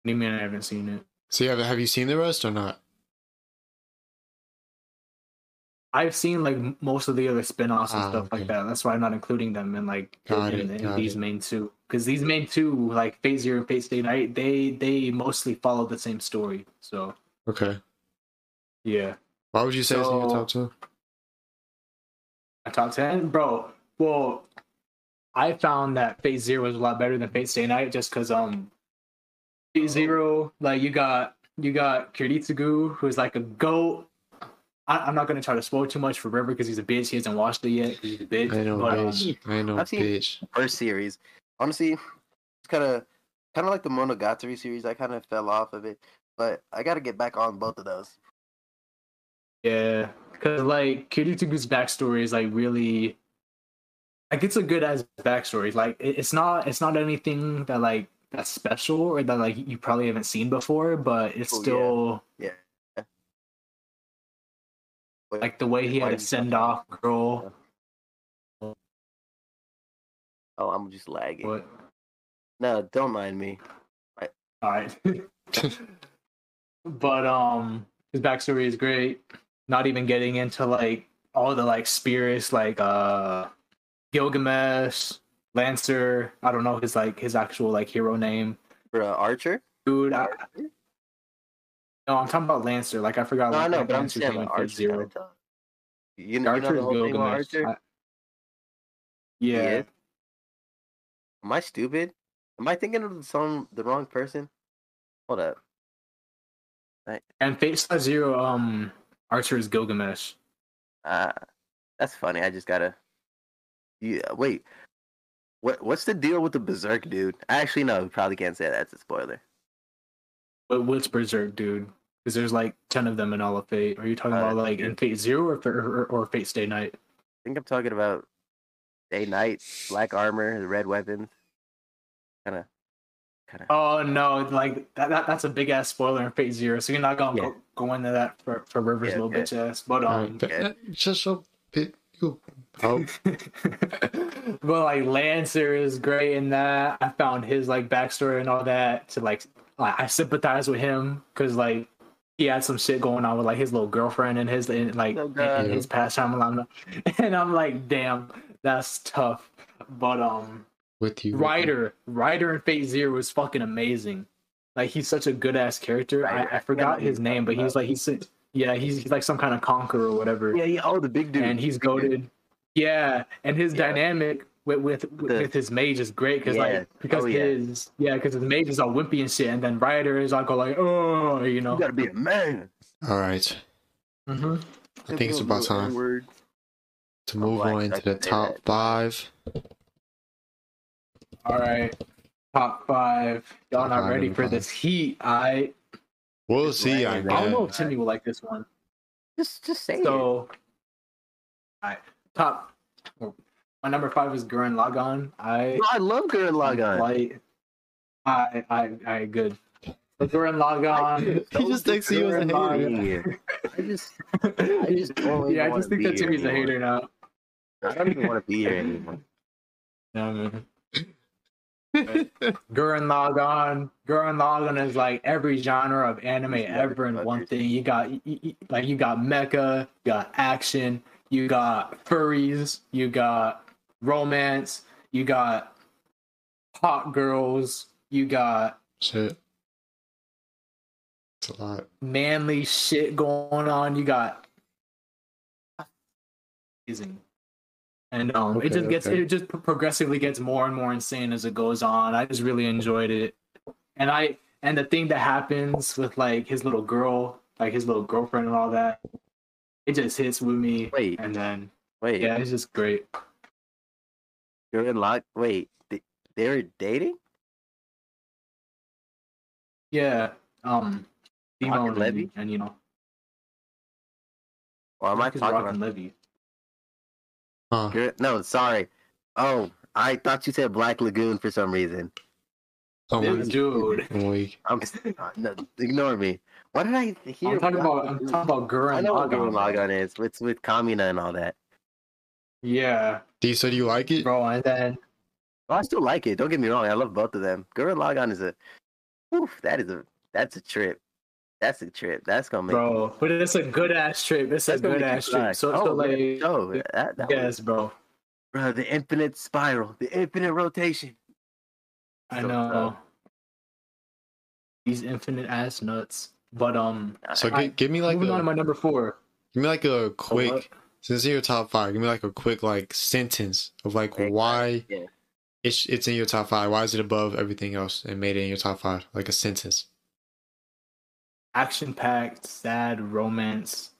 C: What do you mean I haven't seen it?
B: So you have have you seen the rest or not?
C: I've seen like most of the other spin-offs and
B: Ah,
C: stuff
B: okay.
C: like that. That's why I'm not including them in like
B: Got
C: in,
B: it,
C: in these
B: it.
C: main two. Because these main two, like Fate Zero and Fate Stay Night, they they mostly follow the same story. So
B: Okay.
C: yeah.
B: Why would you say it's in your top ten?
C: My top ten, bro. Well, I found that Fate Zero was a lot better than Fate Stay Night just because um, Fate Zero, like you got you got Kiritsugu, who's like a goat. I, I'm not gonna try to spoil too much for River because he's a bitch. He hasn't watched it yet. He's a bitch.
B: I know,
C: but, um.
B: I know,
A: I've seen- First series, honestly, it's kind of kind of like the Monogatari series. I kind of fell off of it, but I got to get back on both of those.
C: Yeah, because like Kiritsugu's backstory is like really, like it's a good as backstory. Like it, it's not it's not anything that like that's special or that like you probably haven't seen before, but it's
A: Oh,
C: still
A: Yeah. But
C: like the way he had to send off girl.
A: Oh, I'm just lagging.
C: What?
A: No, don't mind me.
C: All right. <laughs> <laughs> but um, his backstory is great. Not even getting into like all the like spirits, like uh, Gilgamesh, Lancer. I don't know his like his actual like hero name.
A: For uh, Archer?
C: Dude, I, no, I'm talking about Lancer. Like I forgot.
A: No, I know,
C: like,
A: but I'm saying
C: name
A: like
C: in Fate
A: Archer.
C: Zero.
A: You know, you know the whole thing with
C: Gilgamesh.
A: Archer?
C: I- yeah.
A: Am I stupid? Am I thinking of some the wrong person? Hold up.
C: And Fate Zero, um, Archer is Gilgamesh.
A: Uh that's funny. I just gotta. Yeah, wait. What what's the deal with the Berserk dude? I actually, no, we probably can't say that. That's a spoiler.
C: But what's Berserk, dude? Because there's like ten of them in all of Fate. Are you talking
A: Uh,
C: about like in Fate Zero or or, or Fate Stay Night?
A: I think I'm talking about Day Night, Black Armor, the red weapons. Kind of, kind of.
C: Oh no, like that, that that's a big ass spoiler in Fate Zero. So you're not gonna
A: Yeah.
C: go, go into that for, for River's
A: Yeah,
C: little
A: okay.
C: bitch ass. But um,
B: right, uh, just so bit. You. <laughs> Oh, <laughs>
C: but like Lancer is great in that. I found his like backstory and all that to like, like I sympathize with him because like he had some shit going on with like his little girlfriend and his in, like
A: Oh,
C: in,
A: God.
C: in his past time, <laughs> and I'm like, damn, that's tough. But um,
B: with you.
C: Rider, Rider in Fate Zero is fucking amazing. Like he's such a good ass character. I, I forgot
A: Yeah,
C: his name, but
A: about.
C: he's like he's yeah he's, he's like some kind of conqueror or whatever
A: Yeah, yeah. Oh, the big dude.
C: and he's goaded. Yeah, and his
A: Yeah.
C: dynamic with with, with,
A: The-
C: with his mage is great because
A: Yeah.
C: like because
A: Oh, yeah.
C: his yeah because his mage is all wimpy and shit, and then Rider is like all like oh you know.
A: You gotta be a man.
B: All right,
C: hmm
B: I think it's about time to move
A: like,
B: on
A: to
B: the top
A: that.
B: five.
C: All right, top five. Y'all
B: Top
C: not ready for this heat? I
B: We'll
A: Just
B: see. I.
C: I don't know if. Timmy will like this one.
A: Just just say it.
C: So, alright, top. Oh, my number five is Gurren Lagann. I
A: I love Gurren Lagann.
C: Like, I, I, I, good. The Gurren Lagann. <laughs>
B: He just thinks he was a
C: Gurren
B: hater.
A: I just I just don't
C: yeah, I just think
A: be
C: that
A: here
C: Timmy's a hater now.
A: I don't even want to be here anymore. <laughs>
C: Yeah, man. Gurren Lagann. Gurren Lagann is like every genre of anime ever in one thing. You got like you got mecha, you got action, you got furries, you got romance, you got hot girls, you got
B: Shit. It's a lot.
C: manly shit going on. You got amazing. And um,
B: Okay,
C: it just gets
B: okay.
C: it just progressively gets more and more insane as it goes on. I just really enjoyed it, and I and the thing that happens with like his little girl, like his little girlfriend and all that, it just hits with me.
A: Wait,
C: And then
A: wait.
C: yeah, it's just great.
A: You're in Lag. Wait, they, they were dating?
C: Yeah, um,
A: Rock
C: Demon
A: and Revy?
C: and, and you know,
A: Or am I
C: Marcus
A: talking
C: Rock
A: about?
C: and Revy.
B: Huh.
A: Gurren- No, sorry. Oh, I thought you said Black Lagoon for some reason.
B: Oh my
C: dude.
B: I'm weak.
A: I'm uh, no, ignore me. What did I hear?
C: I'm talking
A: Black
C: about I'm
A: Lagoon?
C: talking about Gurren
A: I know what
C: Lagann.
A: Gurren Lagann is. It's with Kamina and all that.
C: Yeah,
B: D, so do you like it?
C: bro, and then
A: Well, I still like it. Don't get me wrong. I love both of them. Gurren Lagann is a, oof, that is a, that's a trip. That's a trip. That's gonna make.
C: bro, but it's a good ass trip. It's a
A: that's gonna
C: good ass
A: cry.
C: trip. So,
A: oh,
C: so
A: man,
C: like,
A: no, that, that was-
C: yes, bro.
A: bro, the infinite spiral, the infinite rotation.
C: I
A: So
C: know
A: tough.
C: these infinite ass nuts. But um,
B: So
C: I-
B: gi- give me like
C: moving on to my number four.
B: give me like a
C: Oh,
B: quick
C: what?
B: since in your top five. Give me like a quick like sentence of like
A: Okay,
B: why
A: yeah.
B: it's it's in your top five. Why is it above everything else and made it in your top five? Like a sentence.
C: Action packed, sad romance,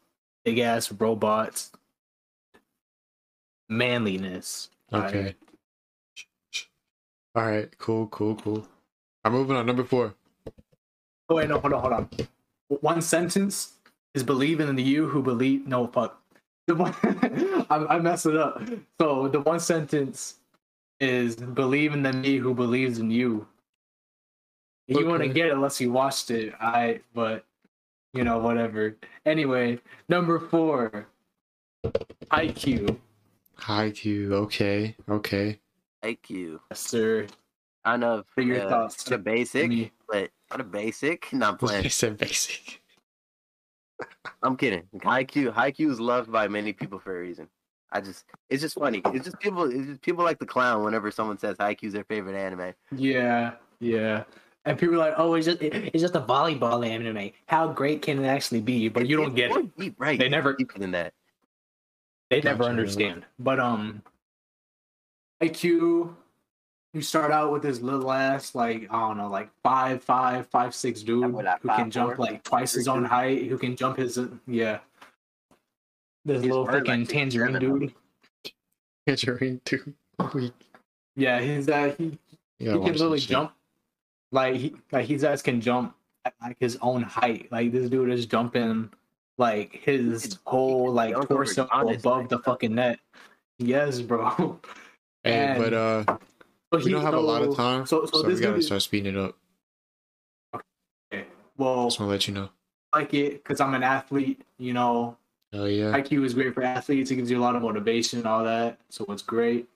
C: big ass robots, manliness.
B: Okay. All right. Cool. Cool. Cool. I'm moving on. Number four.
C: Oh wait, no, hold on, hold on. One sentence is believing in the you who believe. No, fuck. <laughs> The one I, I messed it up. So the one sentence is believe in the me who believes in you. You want to
B: Okay.
C: get it unless you watched it. I, but you know, whatever. Anyway, number four, IQ.
B: Haikyuu. Okay. Okay.
A: Thank you.
C: Sir,
A: Kind of
C: What your
A: uh,
C: thoughts?
A: The basic,
C: Me.
A: but not a basic. Not
B: I
A: playing.
B: said basic. <laughs>
A: I'm kidding. Haikyuu, Haikyuu is loved by many people for a reason. I just, it's just funny. It's just people, it's just people like the clown whenever someone says Haikyuu's their favorite anime.
C: Yeah, yeah. And people are like, "Oh, it's just it's just a volleyball anime. How great can it actually be?" But you don't
A: It's
C: get it.
A: Deep, right?
C: They never-
A: deeper than that.
C: They
B: Gotcha,
C: never
B: really.
C: understand. But um, IQ, you start out with this little ass, like I don't know, like five, five, five, six dude
A: what, like
C: who
A: five,
C: can jump
A: four?
C: like twice his own
A: two?
C: height, who can jump his yeah. This
A: He's
C: little
A: wearing, like,
C: freaking tangerine dude.
B: Tangerine too. Weak.
C: Yeah, he's uh he
B: You
C: he can literally jump like he like his ass can jump at like his own height like this dude is jumping like his whole like torso
A: Giannis,
C: above
A: like,
C: the fucking net yes bro <laughs>
B: Hey,
C: And-
B: but uh,
C: but
B: we
C: he-
B: don't have a lot of time,
C: so
B: so,
C: so,
B: we gotta
C: dude
B: start speeding it up. Okay.
C: Well
B: Just wanna let you know.
C: I like it because i'm an athlete you know
B: Oh yeah.
C: iq is great for athletes it gives you a lot of motivation and all that so it's great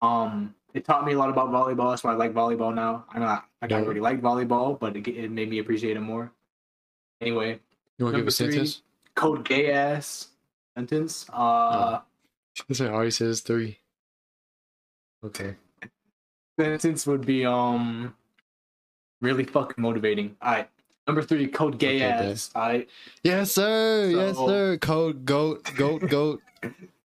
C: um it taught me a lot about volleyball that's why i like volleyball now i mean i, I
B: Yeah.
C: already like volleyball but it, it made me appreciate it more anyway
B: You wanna give
C: Number
B: a
C: three.
B: sentence?
C: code gay ass sentence. Uh,
B: This one always says three. Okay.
C: sentence would be um really fucking motivating. All right, number three, code gay
B: Okay, bet.
C: ass. All right,
B: Yes, sir. yes, sir. Code goat, goat, <laughs> goat,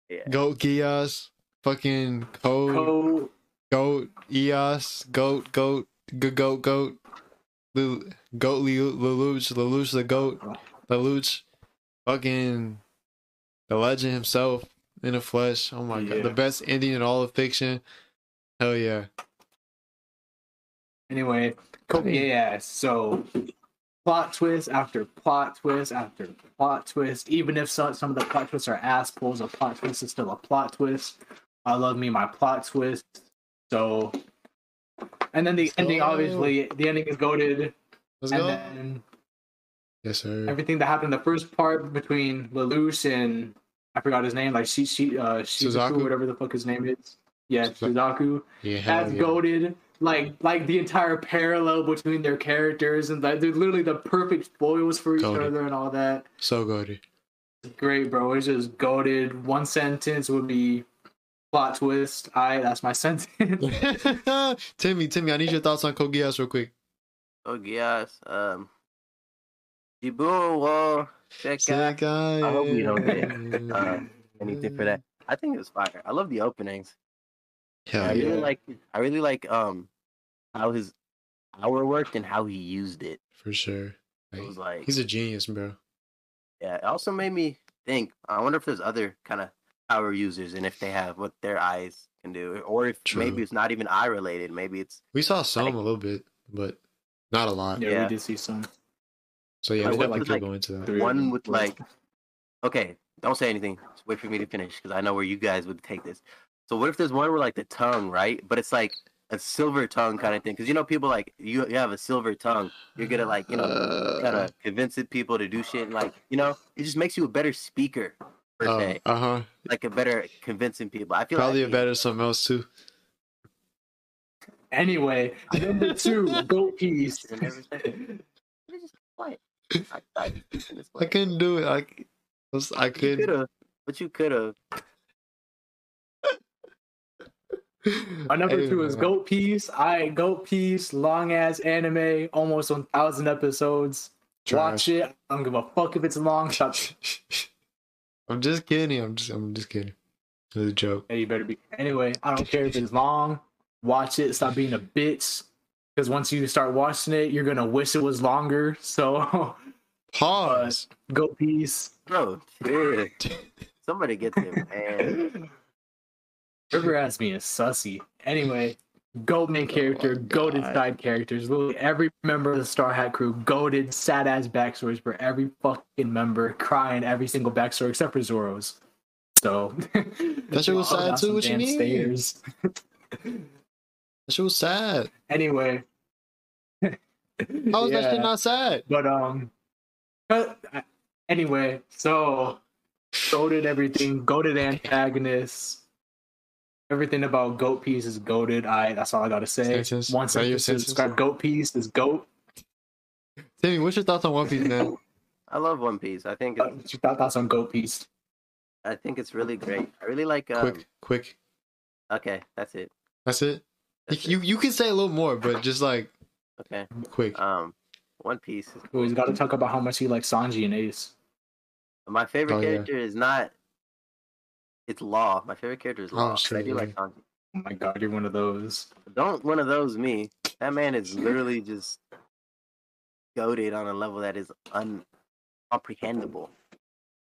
A: Yeah.
B: goat, Geass. Fucking code,
C: code
B: goat, Eos, goat, goat, g- goat, goat, Lu- goat, Lelouch, Lelouch, the goat, Lelouch, fucking the legend himself in the flesh. Oh my god, the best ending in all of fiction. Hell yeah.
C: Anyway,
B: Hey.
C: So plot twist after plot twist after plot twist. Even if some, some of the plot twists are ass pulls, a plot twist is still a plot twist. I love me my plot twist. So, and then the ending,
B: So-
C: obviously, the ending is goaded.
B: Let's
C: And
B: go.
C: then
B: yes, sir.
C: everything that happened in the first part between Lelouch and I forgot his name, like she, she, uh, Shizuku,
B: Suzaku?
C: whatever the fuck his name is. Yeah, Suzaku.
B: yeah,
C: That's
B: yeah.
C: goaded. Like, like the entire parallel between their characters and like they're literally the perfect foils for each
B: Goated.
C: other and all that.
B: So goaded.
C: Great, bro. It's just goaded. One sentence would be plot twist. I that's my sentence. <laughs>
B: Timmy, Timmy, I need your thoughts on Code Geass real quick.
A: Oh yes. Um. Jibun wo Seka. I hope we don't get, <laughs> uh, anything for that. I think it was fire. I love the openings.
B: Yeah,
A: I really
B: yeah,
A: like. I really like um how his power worked and how he used it.
B: for sure.
A: It was like
B: he's a genius, bro.
A: yeah. It also made me think. I wonder if there's other kind of power users and if they have what their eyes can do, or if
B: True.
A: maybe it's not even eye related. Maybe it's
B: We saw some
A: Like-
B: a little bit, but not a lot.
C: yeah,
A: Yeah.
C: we did see some.
B: So yeah,
A: Like,
B: we
A: what
B: definitely
A: was,
B: could
A: like,
B: go into that.
A: One with like okay don't say anything just wait for me to finish because i know where you guys would take this so what if there's one where like the tongue right but it's like a silver tongue kind of thing because you know people like you, you have a silver tongue you're gonna like you know kind
B: Uh,
A: of convincing people to do shit and like you know it just makes you a better speaker per se
B: uh huh.
A: like a better convincing people i feel
B: Probably a better something else too.
C: Anyway, number two, <laughs> goat piece.
A: And everything. You're just quiet. I, I, <laughs>
B: I couldn't do it. I, was- I could.
A: could have but you could have
C: My number two is Goat Piece. I Goat Piece, long ass anime, almost one thousand episodes. Watch it. I don't give a fuck if it's long. Shut. <laughs>
B: I'm just kidding. I'm just. I'm just kidding. It was a joke.
C: Hey, you better be. Anyway, I don't care if it's long. Watch it. Stop being a bitch. Because once you start watching it, you're gonna wish it was longer. So, <laughs>
B: Pause.
C: Goat Piece.
A: bro dude. somebody get him man
C: River ass being sussy. Anyway, goat main character,
B: my
C: goaded side characters. Literally every member of the Straw Hat crew, goaded sad ass backstories for every fucking member, crying every single backstory except for Zoro's. So <laughs>
B: That shit was
C: Fall
B: sad too,
C: some
B: what you
C: damn
B: mean?
C: stairs.
B: That shit was sad. <laughs>
C: Anyway.
B: How was that shit not sad?
C: But um, but, uh, anyway, so goaded everything, goaded antagonists. Everything about Goat Piece is goaded. I that's all I gotta say.
B: Sentence?
C: One
B: Is that your
C: sentence to
B: sentence?
C: describe Goat Piece is goat.
B: Timmy, what's your thoughts on One Piece, man? <laughs>
A: I love One Piece. I think
C: Uh,
A: it's,
C: what's your thoughts on Goat Piece?
A: I think it's really great. I really like. Um,
B: quick, quick.
A: Okay, that's it.
B: That's it.
A: That's
B: You, you you can say a little more, but just like.
A: Okay.
B: quick.
A: Um, One Piece. Is,
C: Oh, he's got to talk about how much he likes Sanji and Ace.
A: my favorite
B: Oh, yeah.
A: character is not. It's Law. My favorite character is
B: Oh,
A: Law. 'cause I do like
B: yeah.
A: Sanji.
C: Oh my god, you're one of those.
A: Don't one of those me. That man is literally just goaded on a level that is uncomprehendable.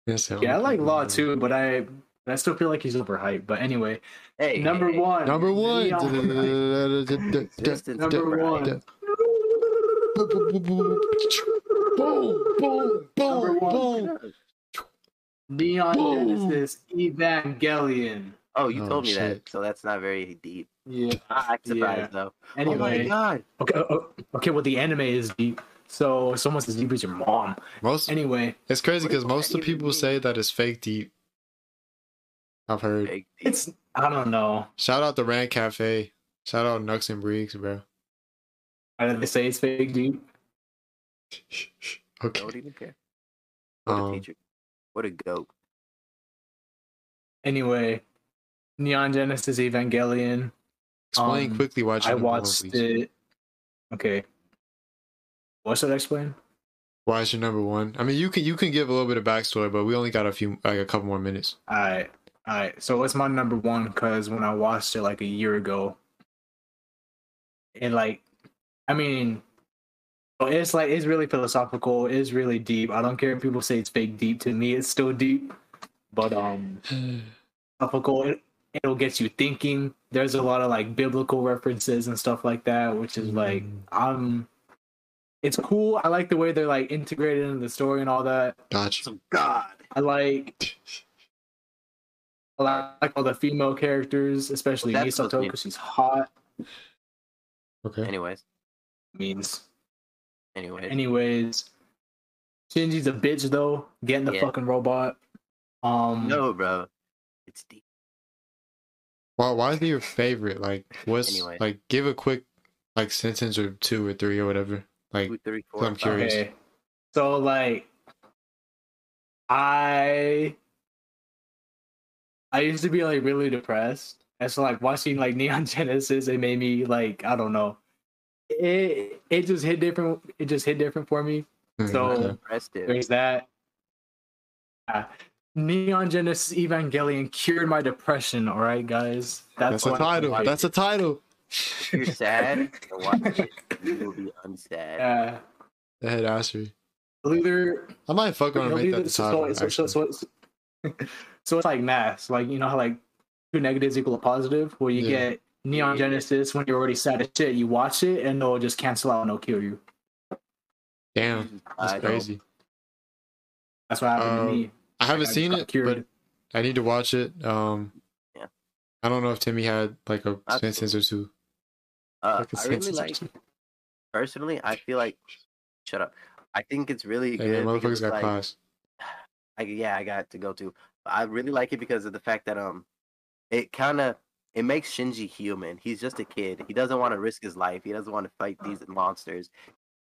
B: Yes,
C: Yeah, I like Law too, but I I still feel like he's overhyped. But anyway,
A: Hey,
C: number
A: hey,
C: one.
B: Number one.
C: Number one.
B: Boom, boom, boom, boom.
C: Neon
B: Boom.
C: Genesis Evangelion.
A: Oh, you
B: Oh,
A: told me that, so that's not very deep.
C: Yeah.
A: I'm surprised
C: Yeah.
A: though.
C: Anyway,
A: Oh my god.
C: okay, uh, uh, okay. Well, the anime is deep, so it's almost as deep as your mom.
B: Most
C: Anyway,
B: it's crazy because most of the people
A: mean?
B: say that it's fake deep. I've heard.
A: Big deep.
C: it's I don't know.
B: Shout out to Rand Cafe. Shout out Nux and Breeks, bro.
C: Why did they say it's fake deep?
A: Don't
B: Okay.
A: even care.
B: Um,
A: teacher. What a goat.
C: Anyway, Neon Genesis Evangelion.
B: explain
C: um,
B: quickly why you
C: I
B: number one,
C: watched
B: please.
C: it. Okay. What should I explain?
B: Why is your number one? I mean, you can you can give a little bit of backstory, but we only got a few like a couple more minutes.
C: Alright, alright. So what's my number one? Because when I watched it like a year ago, and like, I mean, well, it's like it's really philosophical. It's really deep. I don't care if people say it's fake deep. To me, it's still deep. But um, philosophical. It, it'll get you thinking. There's a lot of like biblical references and stuff like that, which is like
B: Mm.
C: I'm it's cool. I like the way they're like integrated into the story and all that.
B: Gotcha.
A: So God.
C: I like I like all the female characters, especially
A: That's
C: Misato because she's hot.
B: Okay.
A: Anyways,
C: Means
A: anyways.
C: anyways. Shinji's a bitch though, getting the
A: Yeah.
C: fucking robot. Um
A: no, bro. It's deep.
B: Why? Why is he your favorite? Like, what's
A: Anyway.
B: like? Give a quick like sentence or two or three or whatever. Like,
A: Two, three, four,
B: I'm curious.
C: Okay. So like I I used to be like really depressed. And so like watching like Neon <laughs> Genesis, it made me like I don't know. It it just hit different it just hit different for me.
B: Mm,
C: So-
B: okay.
A: Impressive.
C: There's that. Uh, Neon Genesis Evangelion cured my depression, alright guys.
B: that's a title.
C: like.
B: That's a title.
A: If you're sad watch it, you will be unsad.
C: yeah.
B: The head assery.
C: Either
B: I might fuck on make that the
C: so,
B: title.
C: so, so, so, so, <laughs> so it's like math. Like you know how like two negatives equal a positive. Where you
B: Yeah.
C: get Neon Genesis when you're already sad as shit, you watch it and it'll just cancel out and it'll kill you.
B: Damn, that's
A: I know.
B: crazy.
C: That's what happened
B: Um,
C: to me.
B: I haven't
C: I just
B: seen
C: got
B: it,
C: cured.
B: but I need to watch it. Um,
A: Yeah.
B: I don't know if Timmy had like a
A: sense
B: sentence or two.
A: Uh,
B: Like a
A: I really like. Personally, I feel like. Shut up. I think it's really
B: Hey, man,
A: good.
B: motherfuckers got
A: like,
B: class. <sighs>
A: I, yeah, I got to go to. I really like it because of the fact that um, it kind of it makes Shinji human. He's just a kid. He doesn't want to risk his life. He doesn't want to fight these monsters.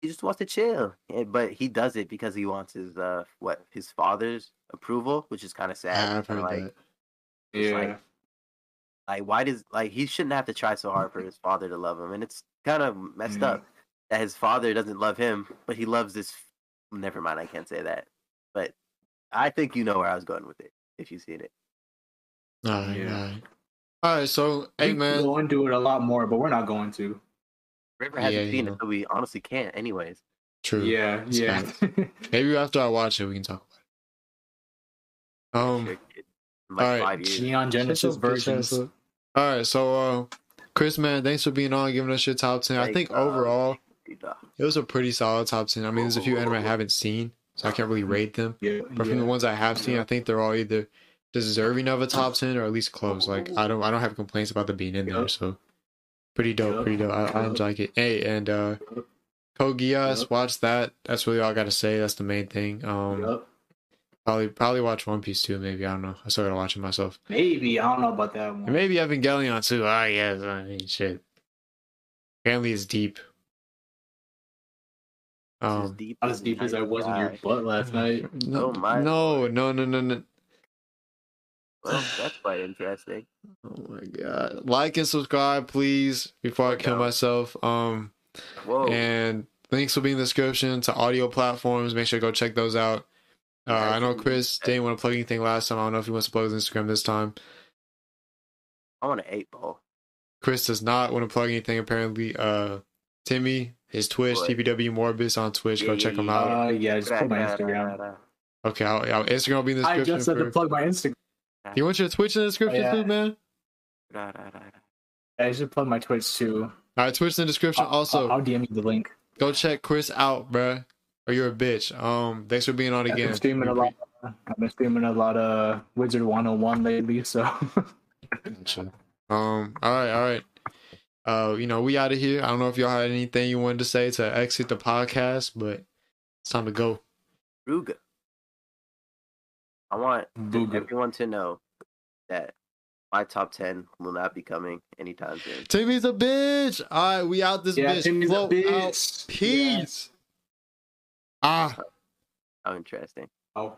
A: He just wants to chill. And- But he does it because he wants his uh what his father's approval, which is kind of sad.
B: I've heard
A: like
B: that.
A: it's like- like why does like he shouldn't have to try so hard for his father to love him, and it's kind of messed
C: Yeah.
A: up that his father doesn't love him, but he loves this. Never mind, I can't say that. But I think you know where I was going with it if you've seen it.
B: All right,
C: Yeah.
B: all right. All right, so
C: we
B: hey
C: can
B: man,
C: go into it a lot more, but we're not going to.
A: River hasn't
B: Yeah,
A: seen
B: know.
A: it, so we honestly can't. Anyways,
B: true.
C: Yeah,
B: It's
C: yeah. <laughs>
B: Maybe after I watch it, we can talk about it. Um,
A: Sure, kid. In like
B: alright.
A: five years.
C: Neon Genesis
B: Shut
C: versions.
B: All right, so uh, Chris, man, thanks for being on, giving us your top ten. I think
A: uh,
B: overall it was a pretty solid top ten. I mean, there's a few anime I haven't seen, so I can't really rate them.
C: Yeah,
B: But from the ones I have seen, I think they're all either deserving of a top ten or at least close. Like I don't, I don't have complaints about them being in there. So pretty dope,
C: Yup.
B: pretty dope. I, I
C: Yup.
B: like it. Hey, and uh, Code Geass,
C: Yup.
B: watch that. That's really all I gotta say. That's the main thing. Um,
C: Yup.
B: probably probably watch One Piece too. Maybe I don't know. I still gotta watch it myself.
C: Maybe I don't know about that
B: And
C: one.
B: maybe Evangelion too. Ah, yes. I mean, shit. Apparently, it's deep.
A: it's as
B: Um,
A: deep
C: Not as deep as I was in your butt last night.
B: no,
A: Oh my
B: no, no, no, no, no.
A: Well, <sighs> that's quite interesting.
B: Oh my god! Like and subscribe, please, before I kill
A: No.
B: myself. Um,
A: Whoa.
B: and links will be in the description to audio platforms. Make sure to go check those out. Uh, I know Chris didn't want to plug anything last time. I don't know if he wants to plug his Instagram this time.
A: I want an eight ball.
B: Chris does not want to plug anything apparently. Uh, Timmy, his Twitch,
A: What?
B: TPW Morbis on Twitch. Go check him out.
C: Uh, yeah, just put my Instagram.
B: Okay, I'll, I'll, Instagram will be in the description.
C: I just said to plug my Instagram.
B: You want your Twitch in the description
C: yeah.
B: too, man?
C: I should plug my Twitch too.
B: All right, Twitch in the description.
C: I'll-
B: also,
C: I'll, I'll DM you the link.
B: go check Chris out, bruh. Or you're a bitch. Um, thanks for being on again.
C: I've been streaming a lot. I've been streaming a lot of Wizard 101 lately, so <laughs>
B: Um. All right. All right. Uh. You know, we out of here. I don't know if y'all had anything you wanted to say to exit the podcast, but it's time to go.
A: Ruga. I want
C: Booga.
A: everyone to know that my top ten will not be coming anytime soon.
B: Timmy's a bitch. All right, we out this
C: yeah,
B: bitch.
C: Timmy's a
B: Float out.
C: bitch.
B: Peace. Ah.
A: How interesting.
C: Yeah. Oh.